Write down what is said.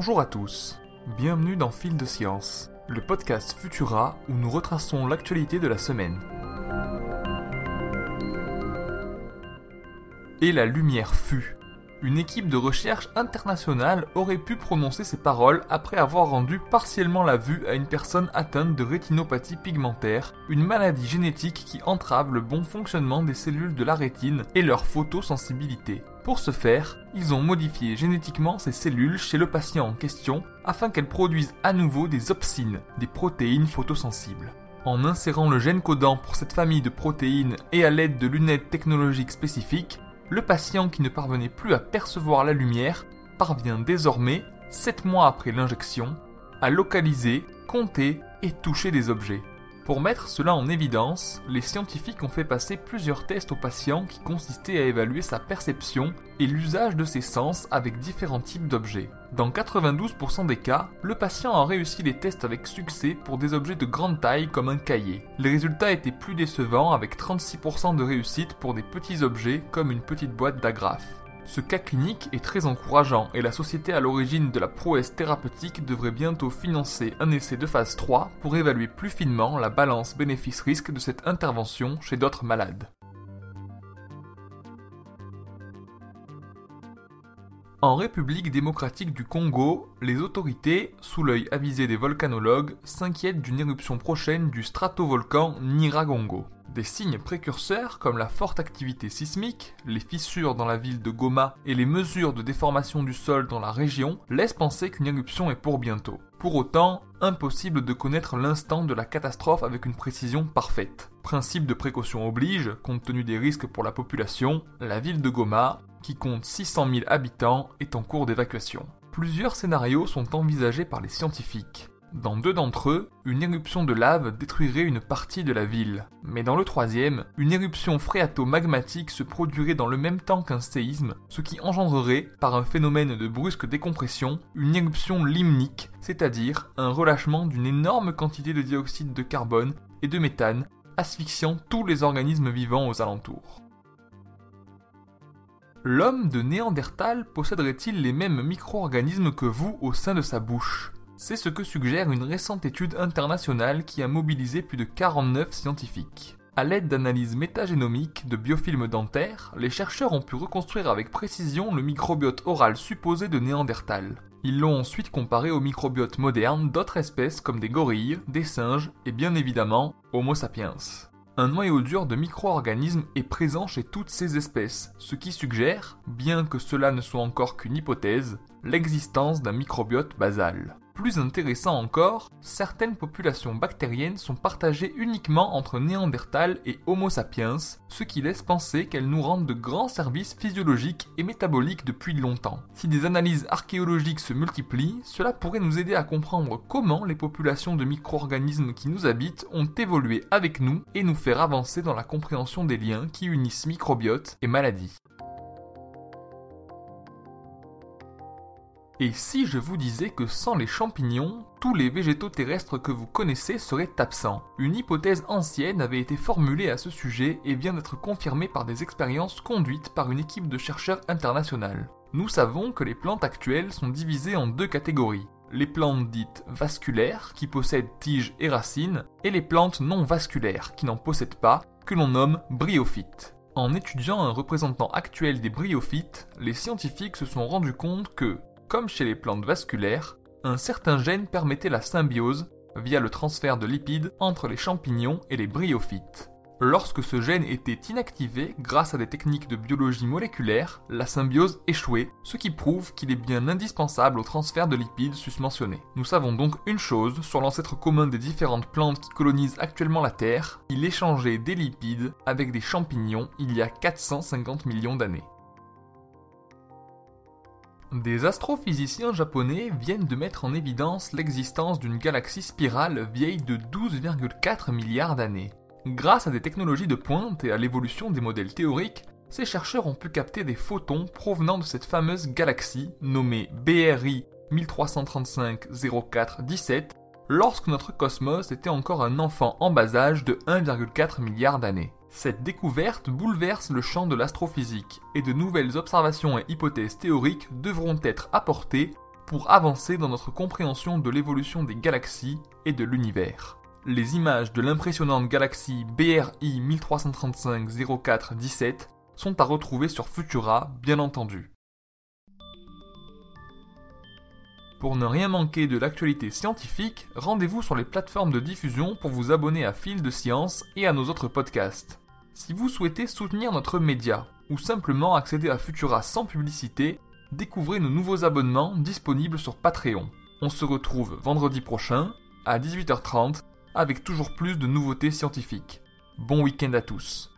Bonjour à tous, bienvenue dans Fil de Science, le podcast Futura où nous retraçons l'actualité de la semaine. Et la lumière fut. Une équipe de recherche internationale aurait pu prononcer ces paroles après avoir rendu partiellement la vue à une personne atteinte de rétinopathie pigmentaire, une maladie génétique qui entrave le bon fonctionnement des cellules de la rétine et leur photosensibilité. Pour ce faire, ils ont modifié génétiquement ces cellules chez le patient en question afin qu'elles produisent à nouveau des opsines, des protéines photosensibles. En insérant le gène codant pour cette famille de protéines et à l'aide de lunettes technologiques spécifiques, le patient qui ne parvenait plus à percevoir la lumière parvient désormais, 7 mois après l'injection, à localiser, compter et toucher des objets. Pour mettre cela en évidence, les scientifiques ont fait passer plusieurs tests aux patients qui consistaient à évaluer sa perception et l'usage de ses sens avec différents types d'objets. Dans 92% des cas, le patient a réussi les tests avec succès pour des objets de grande taille comme un cahier. Les résultats étaient plus décevants avec 36% de réussite pour des petits objets comme une petite boîte d'agrafes. Ce cas clinique est très encourageant et la société à l'origine de la prouesse thérapeutique devrait bientôt financer un essai de phase 3 pour évaluer plus finement la balance bénéfice-risque de cette intervention chez d'autres malades. En République démocratique du Congo, les autorités, sous l'œil avisé des volcanologues, s'inquiètent d'une éruption prochaine du stratovolcan Niragongo. Des signes précurseurs comme la forte activité sismique, les fissures dans la ville de Goma et les mesures de déformation du sol dans la région laissent penser qu'une éruption est pour bientôt. Pour autant, impossible de connaître l'instant de la catastrophe avec une précision parfaite. Principe de précaution oblige, compte tenu des risques pour la population, la ville de Goma, qui compte 600 000 habitants, est en cours d'évacuation. Plusieurs scénarios sont envisagés par les scientifiques. Dans deux d'entre eux, une éruption de lave détruirait une partie de la ville. Mais dans le troisième, une éruption phréato-magmatique se produirait dans le même temps qu'un séisme, ce qui engendrerait, par un phénomène de brusque décompression, une éruption limnique, c'est-à-dire un relâchement d'une énorme quantité de dioxyde de carbone et de méthane, asphyxiant tous les organismes vivants aux alentours. L'homme de Néandertal posséderait-il les mêmes micro-organismes que vous au sein de sa bouche? C'est ce que suggère une récente étude internationale qui a mobilisé plus de 49 scientifiques. À l'aide d'analyses métagénomiques de biofilms dentaires, les chercheurs ont pu reconstruire avec précision le microbiote oral supposé de Néandertal. Ils l'ont ensuite comparé au microbiote moderne d'autres espèces comme des gorilles, des singes et bien évidemment Homo sapiens. Un noyau dur de micro-organismes est présent chez toutes ces espèces, ce qui suggère, bien que cela ne soit encore qu'une hypothèse, l'existence d'un microbiote basal. Plus intéressant encore, certaines populations bactériennes sont partagées uniquement entre Néandertal et Homo sapiens, ce qui laisse penser qu'elles nous rendent de grands services physiologiques et métaboliques depuis longtemps. Si des analyses archéologiques se multiplient, cela pourrait nous aider à comprendre comment les populations de micro-organismes qui nous habitent ont évolué avec nous et nous faire avancer dans la compréhension des liens qui unissent microbiote et maladie. Et si je vous disais que sans les champignons, tous les végétaux terrestres que vous connaissez seraient absents? Une hypothèse ancienne avait été formulée à ce sujet et vient d'être confirmée par des expériences conduites par une équipe de chercheurs internationales. Nous savons que les plantes actuelles sont divisées en deux catégories. Les plantes dites vasculaires, qui possèdent tiges et racines, et les plantes non vasculaires, qui n'en possèdent pas, que l'on nomme bryophytes. En étudiant un représentant actuel des bryophytes, les scientifiques se sont rendus compte que, comme chez les plantes vasculaires, un certain gène permettait la symbiose, via le transfert de lipides, entre les champignons et les bryophytes. Lorsque ce gène était inactivé grâce à des techniques de biologie moléculaire, la symbiose échouait, ce qui prouve qu'il est bien indispensable au transfert de lipides susmentionnés. Nous savons donc une chose sur l'ancêtre commun des différentes plantes qui colonisent actuellement la Terre, il échangeait des lipides avec des champignons il y a 450 millions d'années. Des astrophysiciens japonais viennent de mettre en évidence l'existence d'une galaxie spirale vieille de 12,4 milliards d'années. Grâce à des technologies de pointe et à l'évolution des modèles théoriques, ces chercheurs ont pu capter des photons provenant de cette fameuse galaxie nommée BRI 1335-04-17 lorsque notre cosmos était encore un enfant en bas âge de 1,4 milliard d'années. Cette découverte bouleverse le champ de l'astrophysique et de nouvelles observations et hypothèses théoriques devront être apportées pour avancer dans notre compréhension de l'évolution des galaxies et de l'univers. Les images de l'impressionnante galaxie BRI 1335 04 17 sont à retrouver sur Futura, bien entendu. Pour ne rien manquer de l'actualité scientifique, rendez-vous sur les plateformes de diffusion pour vous abonner à Fil de Science et à nos autres podcasts. Si vous souhaitez soutenir notre média ou simplement accéder à Futura sans publicité, découvrez nos nouveaux abonnements disponibles sur Patreon. On se retrouve vendredi prochain à 18h30 avec toujours plus de nouveautés scientifiques. Bon week-end à tous.